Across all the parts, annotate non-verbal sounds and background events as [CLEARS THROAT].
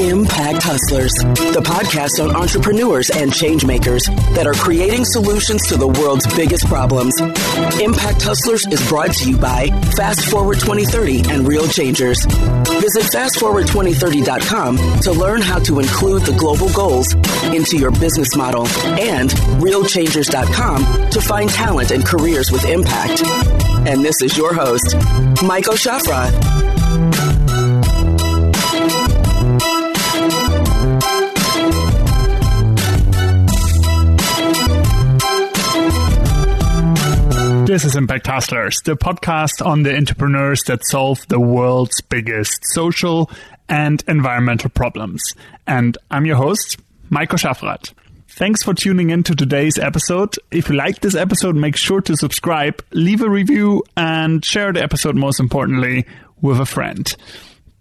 Impact Hustlers, the podcast on entrepreneurs and change makers that are creating solutions to the world's biggest problems. Impact Hustlers is brought to you by Fast Forward 2030 and Real Changers. Visit fastforward2030.com to learn how to include the global goals into your business model and realchangers.com to find talent and careers with impact. And this is your host, Maiko Schaffrath. This is Impact Hustlers, the podcast on the entrepreneurs that solve the world's biggest social and environmental problems. And I'm your host, Maiko Schaffrath. Thanks for tuning in to today's episode. If you like this episode, make sure to subscribe, leave a review, and share the episode, most importantly, with a friend.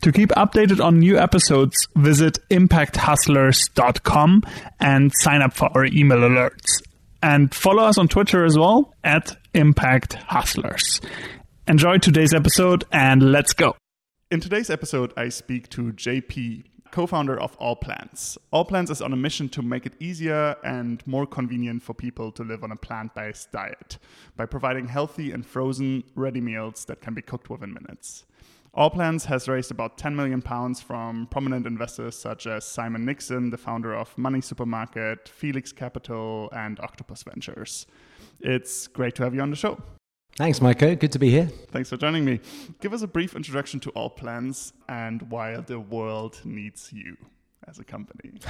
To keep updated on new episodes, visit impacthustlers.com and sign up for our email alerts. And follow us on Twitter as well at Impact Hustlers. Enjoy today's episode and let's go. In today's episode, I speak to JP, co founder of All Plants. All Plants is on a mission to make it easier and more convenient for people to live on a plant based diet by providing healthy and frozen ready meals that can be cooked within minutes. All Plants has raised about 10 million pounds from prominent investors such as Simon Nixon, the founder of Money Supermarket, Felix Capital, and Octopus Ventures. It's great to have you on the show. Thanks, Maiko. Good to be here. Thanks for joining me. Give us a brief introduction to All Plants and why the world needs you as a company? [LAUGHS]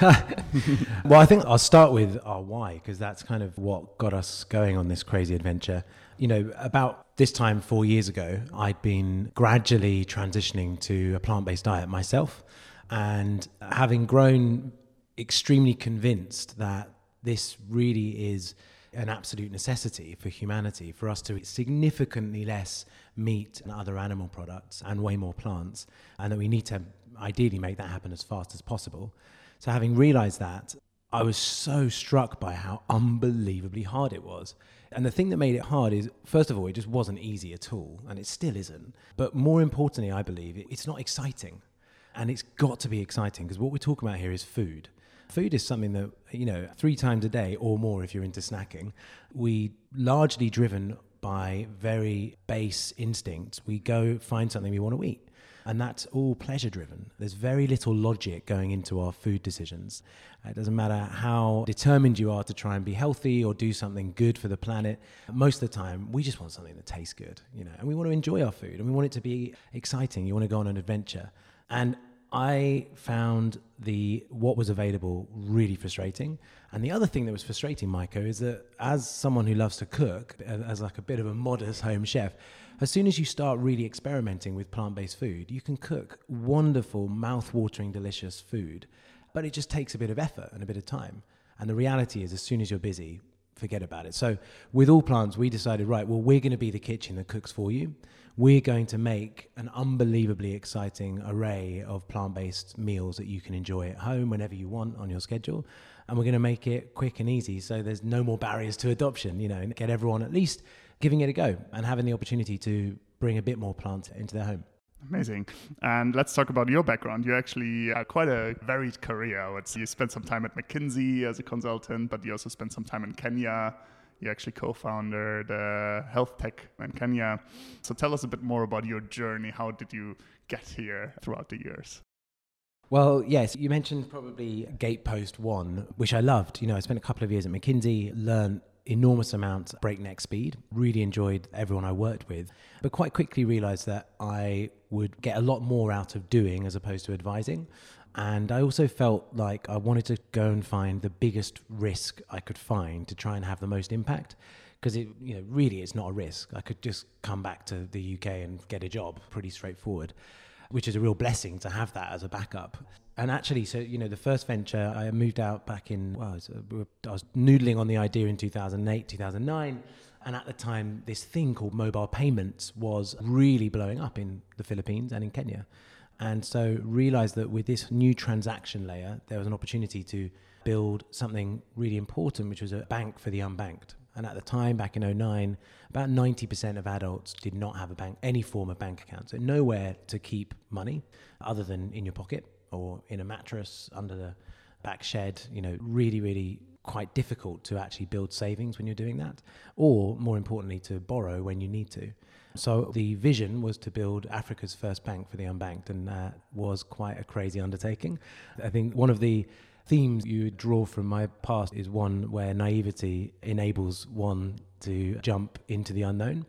well, I think I'll start with our why, because that's kind of what got us going on this crazy adventure. You know, about this time four years ago, I'd been gradually transitioning to a plant based diet myself. And having grown extremely convinced that this really is an absolute necessity for humanity for us to eat significantly less meat and other animal products and way more plants, and that we need to ideally make that happen as fast as possible. So, having realized that, I was so struck by how unbelievably hard it was. And the thing that made it hard is, first of all, it just wasn't easy at all, and it still isn't. But more importantly, I believe, it's not exciting. And it's got to be exciting because what we're talking about here is food. Food is something that, you know, three times a day or more if you're into snacking, we largely driven by very base instincts. We go find something we want to eat. And that's all pleasure driven. There's very little logic going into our food decisions. It doesn't matter how determined you are to try and be healthy or do something good for the planet. Most of the time, we just want something that tastes good, you know, and we want to enjoy our food and we want it to be exciting. You want to go on an adventure. And I found the what was available really frustrating. And the other thing that was frustrating, Maiko, is that as someone who loves to cook, as like a bit of a modest [LAUGHS] home chef, as soon as you start really experimenting with plant-based food, you can cook wonderful, mouth-watering, delicious food, but it just takes a bit of effort and a bit of time. And the reality is, as soon as you're busy, forget about it. So with all plants, we decided, right, well, we're going to be the kitchen that cooks for you we're going to make an unbelievably exciting array of plant based meals that you can enjoy at home whenever you want on your schedule. And we're going to make it quick and easy so there's no more barriers to adoption, you know, and get everyone at least giving it a go and having the opportunity to bring a bit more plant into their home. Amazing. And let's talk about your background. You actually are quite a varied career. You spent some time at McKinsey as a consultant, but you also spent some time in Kenya you actually co-founded the health tech in Kenya. So tell us a bit more about your journey. How did you get here throughout the years? Well, yes, you mentioned probably Gatepost One, which I loved. You know, I spent a couple of years at McKinsey, learned enormous amounts breakneck speed, really enjoyed everyone I worked with, but quite quickly realized that I would get a lot more out of doing as opposed to advising. And I also felt like I wanted to go and find the biggest risk I could find to try and have the most impact. Because it, you know, really, it's not a risk. I could just come back to the UK and get a job, pretty straightforward, which is a real blessing to have that as a backup. And actually, so you know, the first venture I moved out back in, well, I was, uh, I was noodling on the idea in 2008, 2009. And at the time, this thing called mobile payments was really blowing up in the Philippines and in Kenya. And so realized that with this new transaction layer, there was an opportunity to build something really important, which was a bank for the unbanked. And at the time, back in 09, about 90% of adults did not have a bank, any form of bank account. So nowhere to keep money other than in your pocket. Or in a mattress under the back shed. You know, really, really quite difficult to actually build savings when you're doing that, or more importantly, to borrow when you need to. So the vision was to build Africa's first bank for the unbanked, and that was quite a crazy undertaking. I think one of the themes you draw from my past is one where naivety enables one to jump into the unknown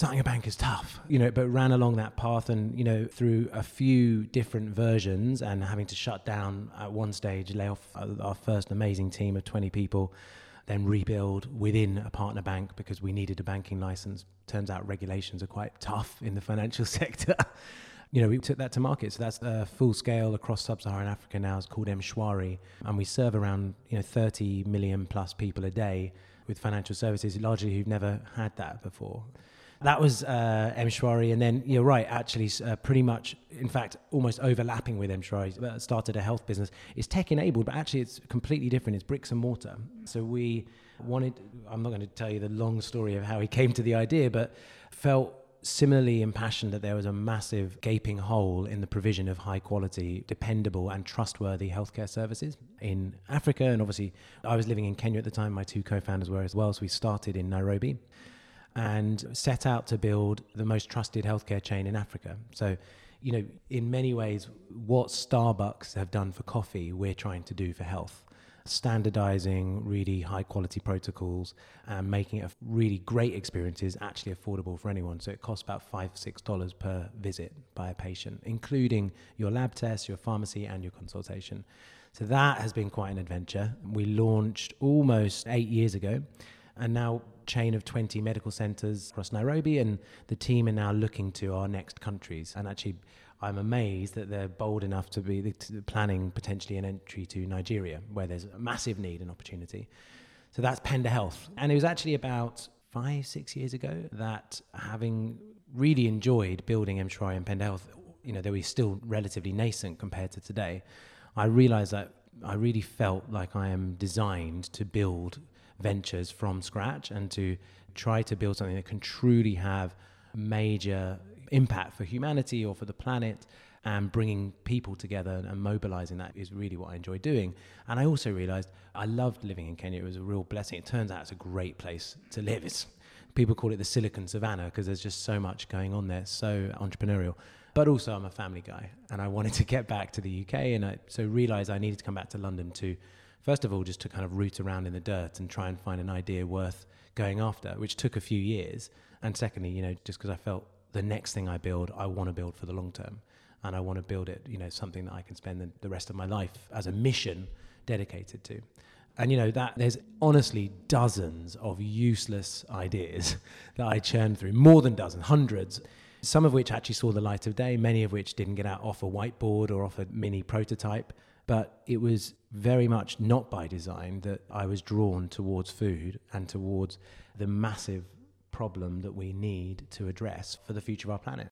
starting a bank is tough, you know, but ran along that path and, you know, through a few different versions and having to shut down at one stage, lay off our first amazing team of 20 people, then rebuild within a partner bank because we needed a banking license. Turns out regulations are quite tough in the financial [LAUGHS] sector. you know, we took that to market. So that's uh, full scale across sub-Saharan Africa now. It's called Mshwari, and we serve around you know 30 million plus people a day with financial services, largely who've never had that before that was uh, Mshwari, and then you're right. Actually, uh, pretty much, in fact, almost overlapping with Mshwari. Uh, started a health business. It's tech enabled, but actually, it's completely different. It's bricks and mortar. So we wanted. I'm not going to tell you the long story of how he came to the idea, but felt similarly impassioned that there was a massive gaping hole in the provision of high quality, dependable, and trustworthy healthcare services in Africa. And obviously, I was living in Kenya at the time. My two co founders were as well. So we started in Nairobi and set out to build the most trusted healthcare chain in Africa. So, you know, in many ways, what Starbucks have done for coffee, we're trying to do for health. Standardizing really high quality protocols and making it really great experiences actually affordable for anyone. So it costs about five, six dollars per visit by a patient, including your lab tests, your pharmacy, and your consultation. So that has been quite an adventure. We launched almost eight years ago and now chain of 20 medical centers across Nairobi, and the team are now looking to our next countries. And actually, I'm amazed that they're bold enough to be planning potentially an entry to Nigeria, where there's a massive need and opportunity. So that's Penda Health. And it was actually about five, six years ago that having really enjoyed building Mshwari and Penda Health, you know, they were still relatively nascent compared to today. I realized that I really felt like I am designed to build ventures from scratch and to try to build something that can truly have major impact for humanity or for the planet and bringing people together and mobilizing that is really what I enjoy doing. And I also realized I loved living in Kenya. It was a real blessing. It turns out it's a great place to live. It's, people call it the Silicon Savannah because there's just so much going on there, so entrepreneurial. But also, I'm a family guy and I wanted to get back to the UK. And I so realized I needed to come back to London to first of all, just to kind of root around in the dirt and try and find an idea worth going after, which took a few years. And secondly, you know, just because I felt the next thing I build, I want to build for the long term. And I want to build it, you know, something that I can spend the, the rest of my life as a mission dedicated to. And you know that there's honestly dozens of useless ideas [LAUGHS] that I churned through, more than dozens, hundreds. Some of which actually saw the light of day, many of which didn't get out off a whiteboard or off a mini prototype. But it was very much not by design that I was drawn towards food and towards the massive problem that we need to address for the future of our planet.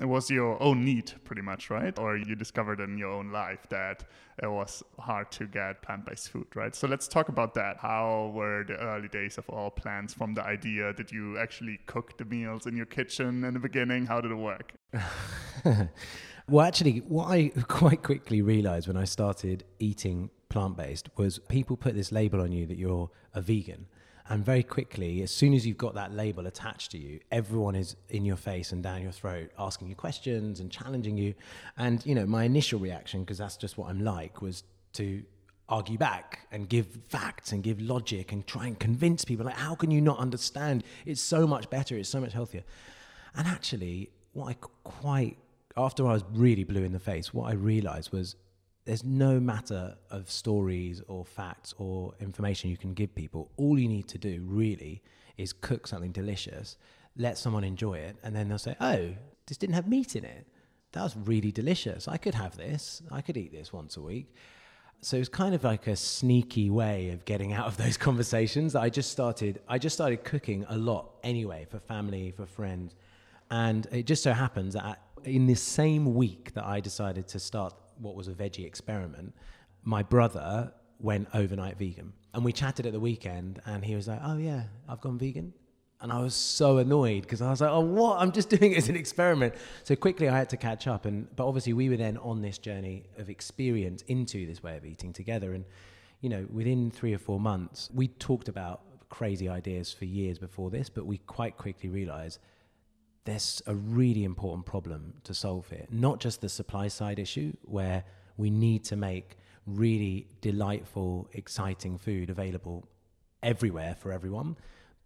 It was your own need, pretty much, right? Or you discovered in your own life that it was hard to get plant based food, right? So let's talk about that. How were the early days of all plants from the idea? Did you actually cook the meals in your kitchen in the beginning? How did it work? [LAUGHS] Well, actually, what I [LAUGHS] quite quickly realized when I started eating plant based was people put this label on you that you're a vegan. And very quickly, as soon as you've got that label attached to you, everyone is in your face and down your throat asking you questions and challenging you. And, you know, my initial reaction, because that's just what I'm like, was to argue back and give facts and give logic and try and convince people like, how can you not understand? It's so much better, it's so much healthier. And actually, what I quite after I was really blue in the face, what I realized was there's no matter of stories or facts or information you can give people. All you need to do really is cook something delicious, let someone enjoy it, and then they'll say, Oh, this didn't have meat in it. That was really delicious. I could have this. I could eat this once a week. So it's kind of like a sneaky way of getting out of those [LAUGHS] conversations. I just started I just started cooking a lot anyway for family, for friends. And it just so happens that in the same week that I decided to start what was a veggie experiment, my brother went overnight vegan. And we chatted at the weekend, and he was like, Oh, yeah, I've gone vegan. And I was so annoyed because I was like, oh, what? I'm just [LAUGHS] doing it as an experiment. So quickly I had to catch up. And, but obviously we were then on this journey of experience into this way of eating together. And, you know, within three or four months, we talked about crazy ideas for years before this, but we quite quickly realized there's a really important problem to solve here. Not just the supply side issue, where we need to make really delightful, exciting food available everywhere for everyone,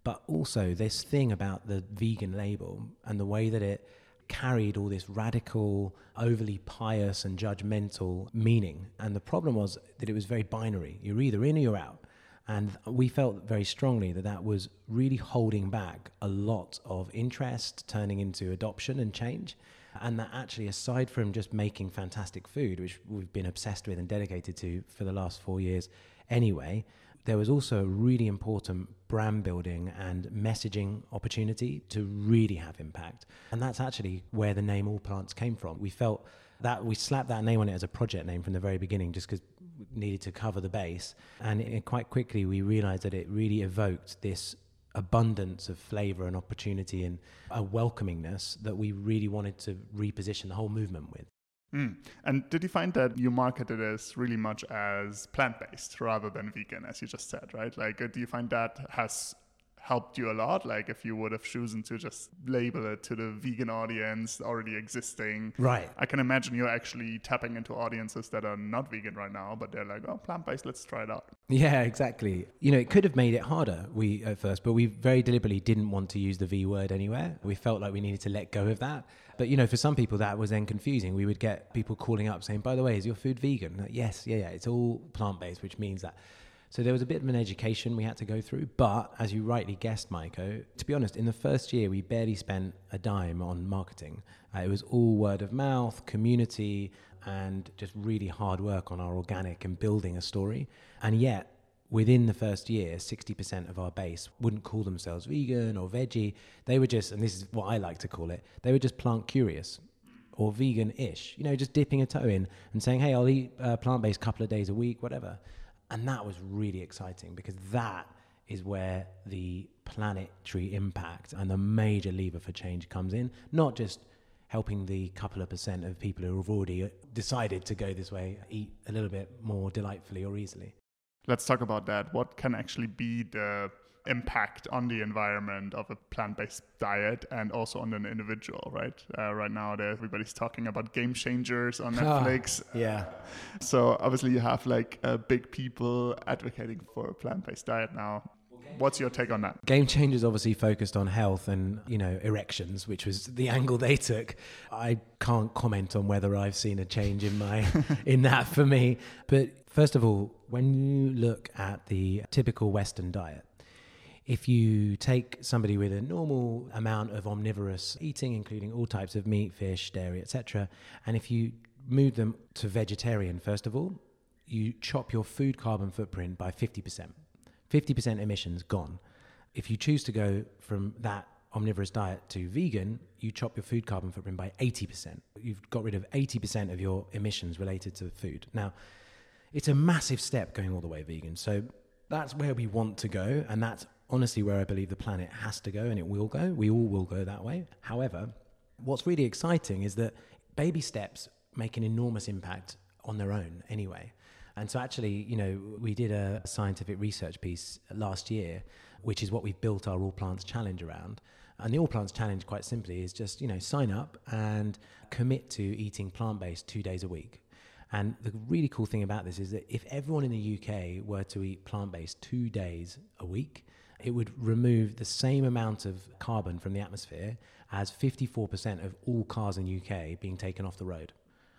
but also this thing about the vegan label and the way that it carried all this radical, overly pious, and judgmental meaning. And the problem was that it was very binary. You're either in or you're out. And we felt very strongly that that was really holding back a lot of interest, turning into adoption and change. And that actually, aside from just making fantastic food, which we've been obsessed with and dedicated to for the last four years anyway, there was also a really important brand building and messaging opportunity to really have impact. And that's actually where the name All Plants came from. We felt that we slapped that name on it as a project name from the very beginning just because we needed to cover the base. And it, quite quickly, we realized that it really evoked this abundance of flavor and opportunity and a welcomingness that we really wanted to reposition the whole movement with. Mm. And did you find that you marketed as really much as plant based rather than vegan, as you just said, right? Like, uh, do you find that has helped you a lot? Like if you would have chosen to just label it to the vegan audience already existing. Right. I can imagine you're actually tapping into audiences that are not vegan right now, but they're like, oh, plant based, let's try it out. Yeah, exactly. You know, it could have made it harder, we at first, but we very deliberately didn't want to use the V word anywhere. We felt like we needed to let go of that. But you know, for some people that was then confusing. We would get people calling up saying, by the way, is your food vegan? Like, yes, yeah, yeah, it's all plant based, which means that so there was a bit of an education we had to go through. But as you rightly guessed, Maiko, to be honest, in the first year, we barely spent a dime on marketing. Uh, it was all word of mouth, community, and just really hard work on our organic and building a story. And yet, within the first year, 60% of our base wouldn't call themselves vegan or veggie. They were just, and this is what I like to call it, they were just plant curious or vegan ish, you know, just dipping a toe in and saying, hey, I'll eat uh, plant based a couple of days a week, whatever. And that was really exciting because that is where the planetary impact and the major lever for change comes in, not just helping the couple of percent of people who have already uh, decided to go this way eat a little bit more delightfully or easily. Let's talk about that. What can actually be the impact on the environment of a plant-based diet and also on an individual right uh, right now everybody's talking about game changers on ah, netflix yeah so obviously you have like uh, big people advocating for a plant-based diet now What's your take on that? Game Changers obviously focused on health and, you know, erections, which was the [LAUGHS] angle they took. I can't comment on whether I've seen a change in my [LAUGHS] in that for me. But first of all, when you look at the typical Western diet, if you take somebody with a normal amount of omnivorous eating, including all types of meat, fish, dairy, etc., and if you move them to vegetarian, first of all, you chop your food carbon footprint by 50%. 50% emissions gone. If you choose to go from that omnivorous diet to vegan, you chop your food carbon footprint by 80%. You've got rid of 80% of your emissions related to food. Now, it's a massive step going all the way vegan. So that's where we want to go, and that's honestly where I believe the planet has to go and it will go. We all will go that way. However, what's really exciting is that baby steps make an enormous impact on their own anyway. And so, actually, you know, we did a scientific research piece last year, which is what we've built our All Plants Challenge around. And the All Plants Challenge, quite simply, is just, you know, sign up and commit to eating plant based two days a week. And the really cool thing about this is that if everyone in the UK were to eat plant based two days a week, it would remove the same amount of carbon from the atmosphere as 54% of all cars in the UK being taken off the road.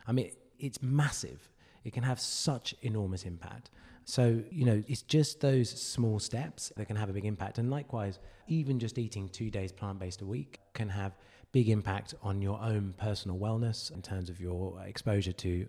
I mean, it's massive. It can have such enormous impact. So, you know, it's just those small steps that can have a big impact. And likewise, even just eating two days plant based a week can have big impact on your own personal wellness in terms of your exposure to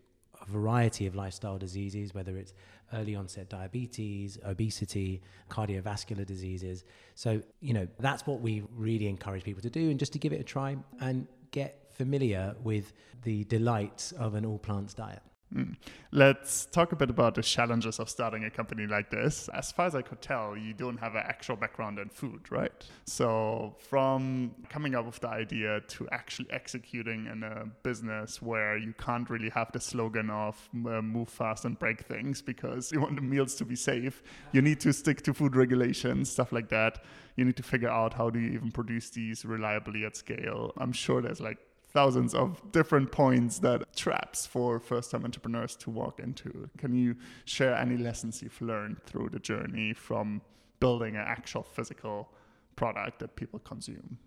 variety of lifestyle diseases, whether it's early onset diabetes, obesity, cardiovascular diseases. So, you know, that's what we really encourage people to do and just to give it a try and get familiar with the delights of an all plants diet. Mm. Let's talk a bit about the challenges of starting a company like this. As far as I could tell, you don't have an actual background in food, right? So, from coming up with the idea to actually executing in a business where you can't really have the slogan of uh, move fast and break things because [LAUGHS] you want the meals to be safe, you need to stick to food regulations, stuff like that. You need to figure out how do you even produce these reliably at scale. I'm sure there's like thousands of different points that traps for first time entrepreneurs to walk into. Can you share any lessons you've learned through the journey from building an actual physical product that people consume?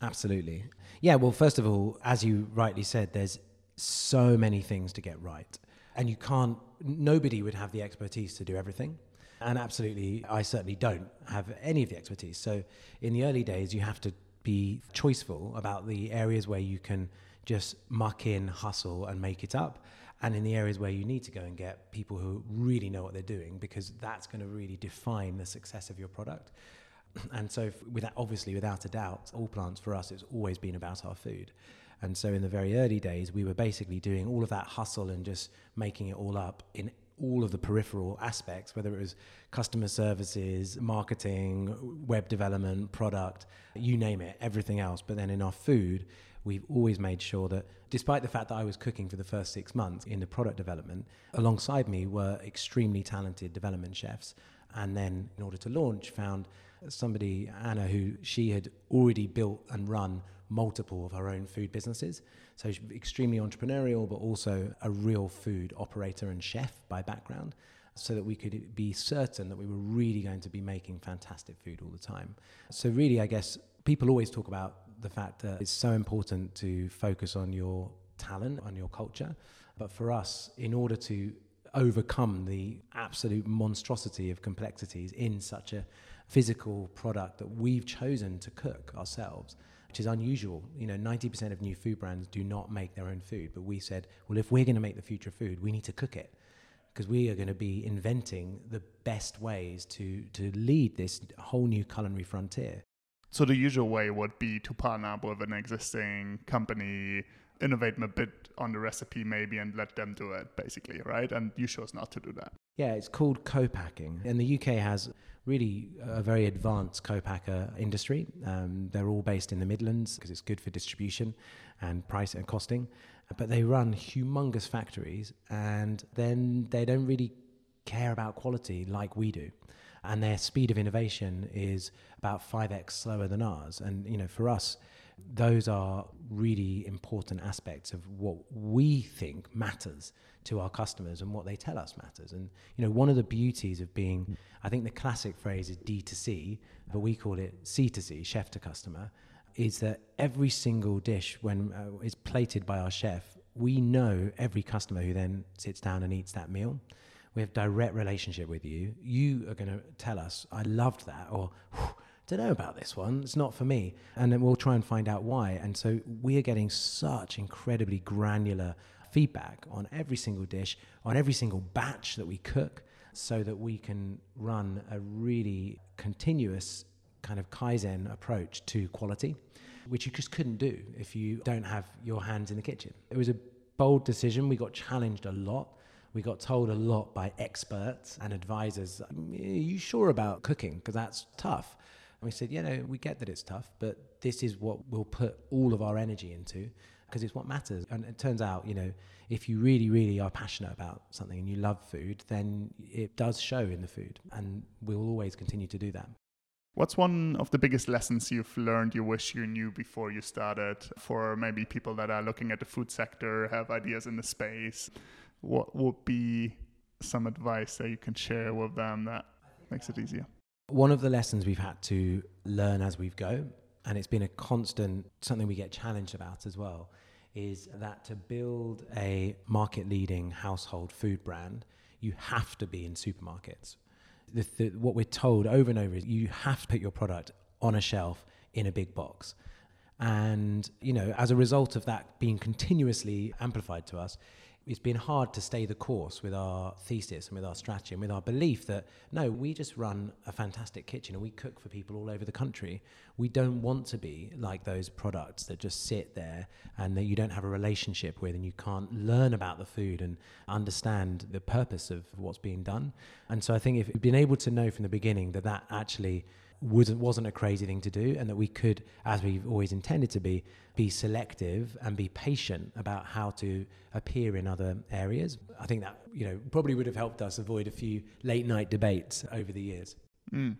Absolutely. Yeah, well, first of all, as you rightly said, there's so many things to get right. And you can't, nobody would have the expertise to do everything. And absolutely, I certainly don't have any of the expertise. So in the early days, you have to be choiceful about the areas where you can just muck in, hustle, and make it up. And in the areas where you need to go and get people who really know what they're doing, because that's going to really define the success of your product. [CLEARS THROAT] And so, without, obviously, without a doubt, all plants for us, it's always been about our food. And so, in the very early days, we were basically doing all of that hustle and just making it all up in all of the peripheral aspects, whether it was customer services, marketing, web development, product, you name it, everything else. But then in our food, we've always made sure that despite the fact that I was cooking for the first six months in the product development, alongside me were extremely talented development chefs. And then in order to launch, found somebody, Anna, who she had already built and run multiple of her own food businesses. So extremely entrepreneurial, but also a real food operator and chef by background, so that we could be certain that we were really going to be making fantastic food all the time. So, really, I guess people always talk about the fact that it's so important to focus on your talent, on your culture. But for us, in order to overcome the absolute monstrosity of complexities in such a physical product that we've chosen to cook ourselves, which is unusual. You know, 90% of new food brands do not make their own food. But we said, well, if we're going to make the future food, we need to cook it because we are going to be inventing the best ways to, to lead this whole new culinary frontier. So the usual way would be to partner up with an existing company, innovate them a bit on the recipe maybe and let them do it basically, right? And you chose not to do that. Yeah, it's called co-packing. And the UK has really a very advanced co-packer industry. Um, they're all based in the Midlands because it's good for distribution and price and costing. But they run humongous factories and then they don't really care about quality like we do. And their speed of innovation is about 5x slower than ours. And, you know, for us, those are really important aspects of what we think matters to our customers and what they tell us matters. And you know, one of the beauties of being, I think the classic phrase is D to C, but we call it C to C, chef to customer, is that every single dish when uh, is plated by our chef, we know every customer who then sits down and eats that meal. We have direct relationship with you. You are going to tell us, "I loved that," or don't know about this one. It's not for me. And then we'll try and find out why. And so we are getting such incredibly granular feedback on every single dish, on every single batch that we cook, so that we can run a really continuous kind of Kaizen approach to quality, which you just couldn't do if you don't have your hands in the kitchen. It was a bold decision. We got challenged a lot. We got told a lot by experts and advisors, mm, are you sure about cooking? Because that's tough. And we said, you know, we get that it's tough, but this is what we'll put all of our energy into because it's what matters. And it turns out, you know, if you really, really are passionate about something and you love food, then it does show in the food. And we'll always continue to do that. What's one of the biggest lessons you've learned you wish you knew before you started for maybe people that are looking at the food sector, have ideas in the space? What would be some advice that you can share with them that makes it easier? One of the lessons we've had to learn as we've go, and it's been a constant something we get challenged about as well, is that to build a market leading household food brand, you have to be in supermarkets. The, what we're told over and over is you have to put your product on a shelf in a big box. And, you know, as a result of that being continuously amplified to us, it's been hard to stay the course with our thesis and with our strategy and with our belief that no, we just run a fantastic kitchen and we cook for people all over the country. We don't want to be like those products that just sit there and that you don't have a relationship with and you can't learn about the food and understand the purpose of what's being done. And so I think if you've been able to know from the beginning that that actually wasn't wasn't a crazy thing to do, and that we could, as we've always intended to be, be selective and be patient about how to appear in other areas. I think that you know probably would have helped us avoid a few late night debates over the years. Mm.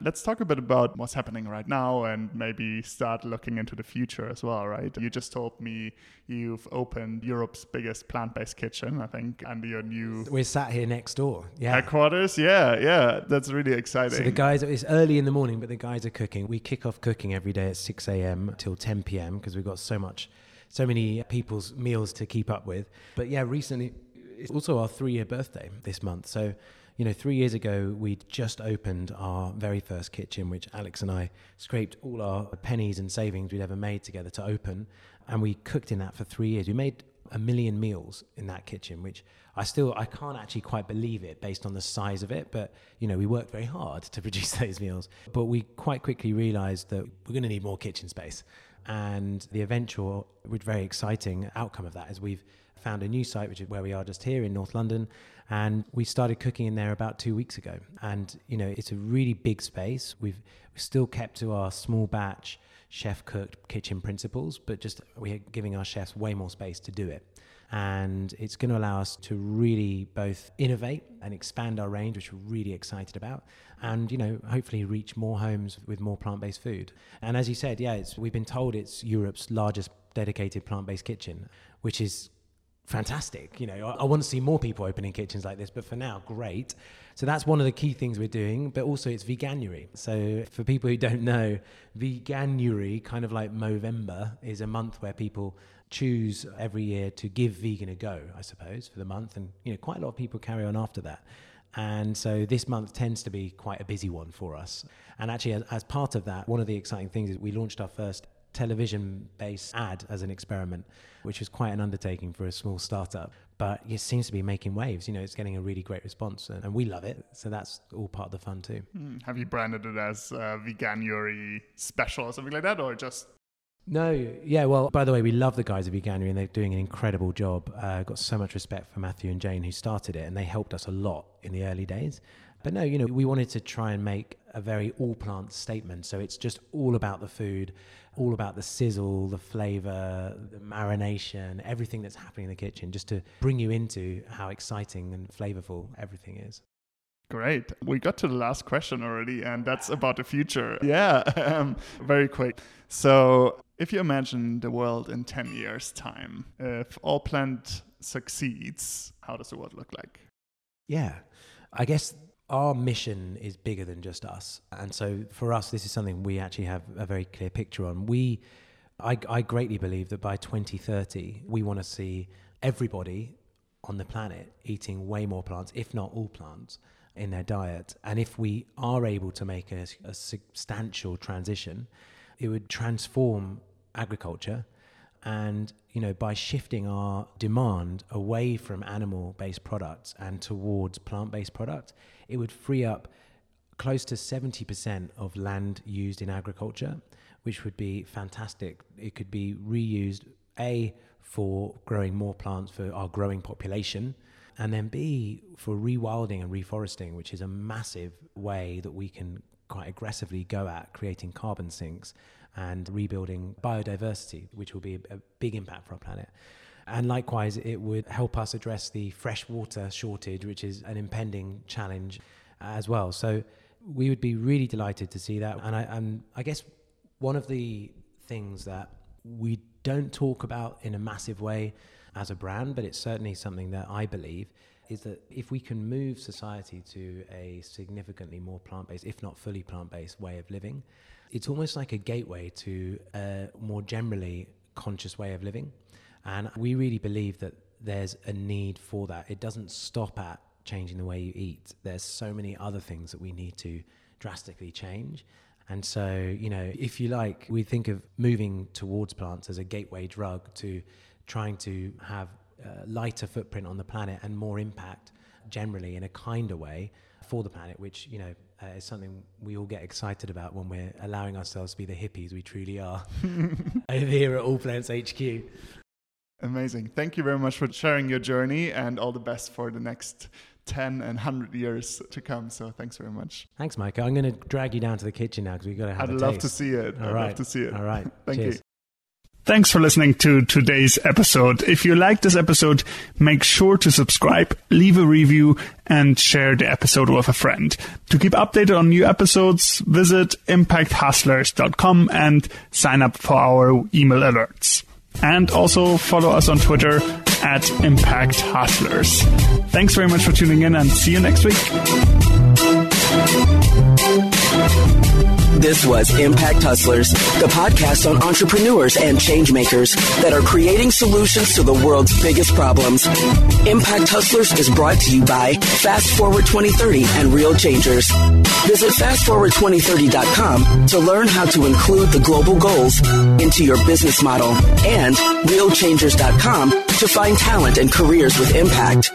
Let's talk a bit about what's happening right now and maybe start looking into the future as well, right? You just told me you've opened Europe's biggest plant based kitchen, I think, under your new. We're sat here next door. Yeah. Headquarters. Yeah, yeah. That's really exciting. So the guys, it's early in the morning, but the guys are cooking. We kick off cooking every day at 6 a.m. till 10 p.m. because we've got so much, so many people's meals to keep up with. But yeah, recently, it's also our three year birthday this month. So you know, three years ago, we'd just opened our very first kitchen, which Alex and I scraped all our pennies and savings we'd ever made together to open. And we cooked in that for three years. We made a million meals in that kitchen, which I still, I can't actually quite believe it based on the size of it. But, you know, we worked very hard to [LAUGHS] produce those meals. But we quite quickly realized that we're going to need more kitchen space. And the eventual, very exciting outcome of that is we've found a new site, which is where we are just here in North London. And we started cooking in there about two weeks ago. And, you know, it's a really big space. We've, still kept to our small batch, chef cooked kitchen principles, but just we're giving our chefs way more space to do it. And it's going to allow us to really both innovate and expand our range, which we're really excited about, and you know hopefully reach more homes with more plant-based food. And as you said, yeah, we've been told it's Europe's largest dedicated plant-based kitchen, which is fantastic. You know, I, I, want to see more people opening kitchens like this, but for now, great. So that's one of the key things we're doing, but also it's veganuary. So for people who don't know, veganuary, kind of like Movember, is a month where people choose every year to give vegan a go, I suppose, for the month. And, you know, quite a lot of people carry on after that. And so this month tends to be quite a busy one for us. And actually, as, as part of that, one of the exciting things is we launched our first television based ad as an experiment, which was quite an undertaking for a small startup. But it seems to be making waves. You know, it's getting a really great response, and, and we love it. So that's all part of the fun too. Mm. Have you branded it as uh, Veganuary special or something like that, or just no, yeah. Well, by the way, we love the guys at Veganuary and they're doing an incredible job. Uh, got so much respect for Matthew and Jane who started it, and they helped us a lot in the early days. But no, you know, we wanted to try and make a very all plant statement. So it's just all about the food, all about the sizzle, the flavor, the marination, everything that's happening in the kitchen, just to bring you into how exciting and flavorful everything is. Great. We got to the last question already, and that's about the future. Yeah, [LAUGHS] um, very quick. So, if you imagine the world in 10 years' time, if All Plant succeeds, how does the world look like? Yeah, I guess our mission is bigger than just us. And so for us, this is something we actually have a very clear picture on. We, I, I greatly believe that by 2030, we want to see everybody on the planet eating way more plants, if not all plants, in their diet. And if we are able to make a, a substantial transition, it would transform agriculture and you know by shifting our demand away from animal based products and towards plant based products it would free up close to 70% of land used in agriculture which would be fantastic. It could be reused a for growing more plants for our growing population and then b for rewilding and reforesting which is a massive way that we can quite aggressively go at creating carbon sinks and rebuilding biodiversity, which will be a, big impact for our planet. And likewise, it would help us address the freshwater shortage, which is an impending challenge as well. So we would be really delighted to see that. And I, and I guess one of the things that we don't talk about in a massive way as a brand, but it's certainly something that I believe is that if we can move society to a significantly more plant based, if not fully plant based, way of living, it's almost like a gateway to a more generally conscious way of living. And we really believe that there's a need for that. It doesn't stop at changing the way you eat, there's so many other things that we need to drastically change. And so, you know, if you like, we think of moving towards plants as a gateway drug to trying to have uh, lighter footprint on the planet and more impact generally in a kinder way for the planet, which you know uh, is something we all get excited about when we're allowing ourselves to be the hippies we truly are [LAUGHS] over here at All Plants HQ. Amazing. Thank you very much for sharing your journey and all the best for the next 10 and 100 years to come. So thanks very much. Thanks, Maiko. I'm going to drag you down to the kitchen now because we've got to have I'd love taste. to see it. All I'd right. love to see it. All right. Thank Cheers. you. Thanks for listening to today's episode. If you like this episode, make sure to subscribe, leave a review, and share the episode with a friend. To keep updated on new episodes, visit impacthustlers.com and sign up for our email alerts. And also follow us on Twitter at Impact Hustlers. Thanks very much for tuning in and see you next week. This was Impact Hustlers, the podcast on entrepreneurs and changemakers that are creating solutions to the world's biggest problems. Impact Hustlers is brought to you by Fast Forward 2030 and Real Changers. Visit fastforward2030.com to learn how to include the global goals into your business model and realchangers.com to find talent and careers with impact.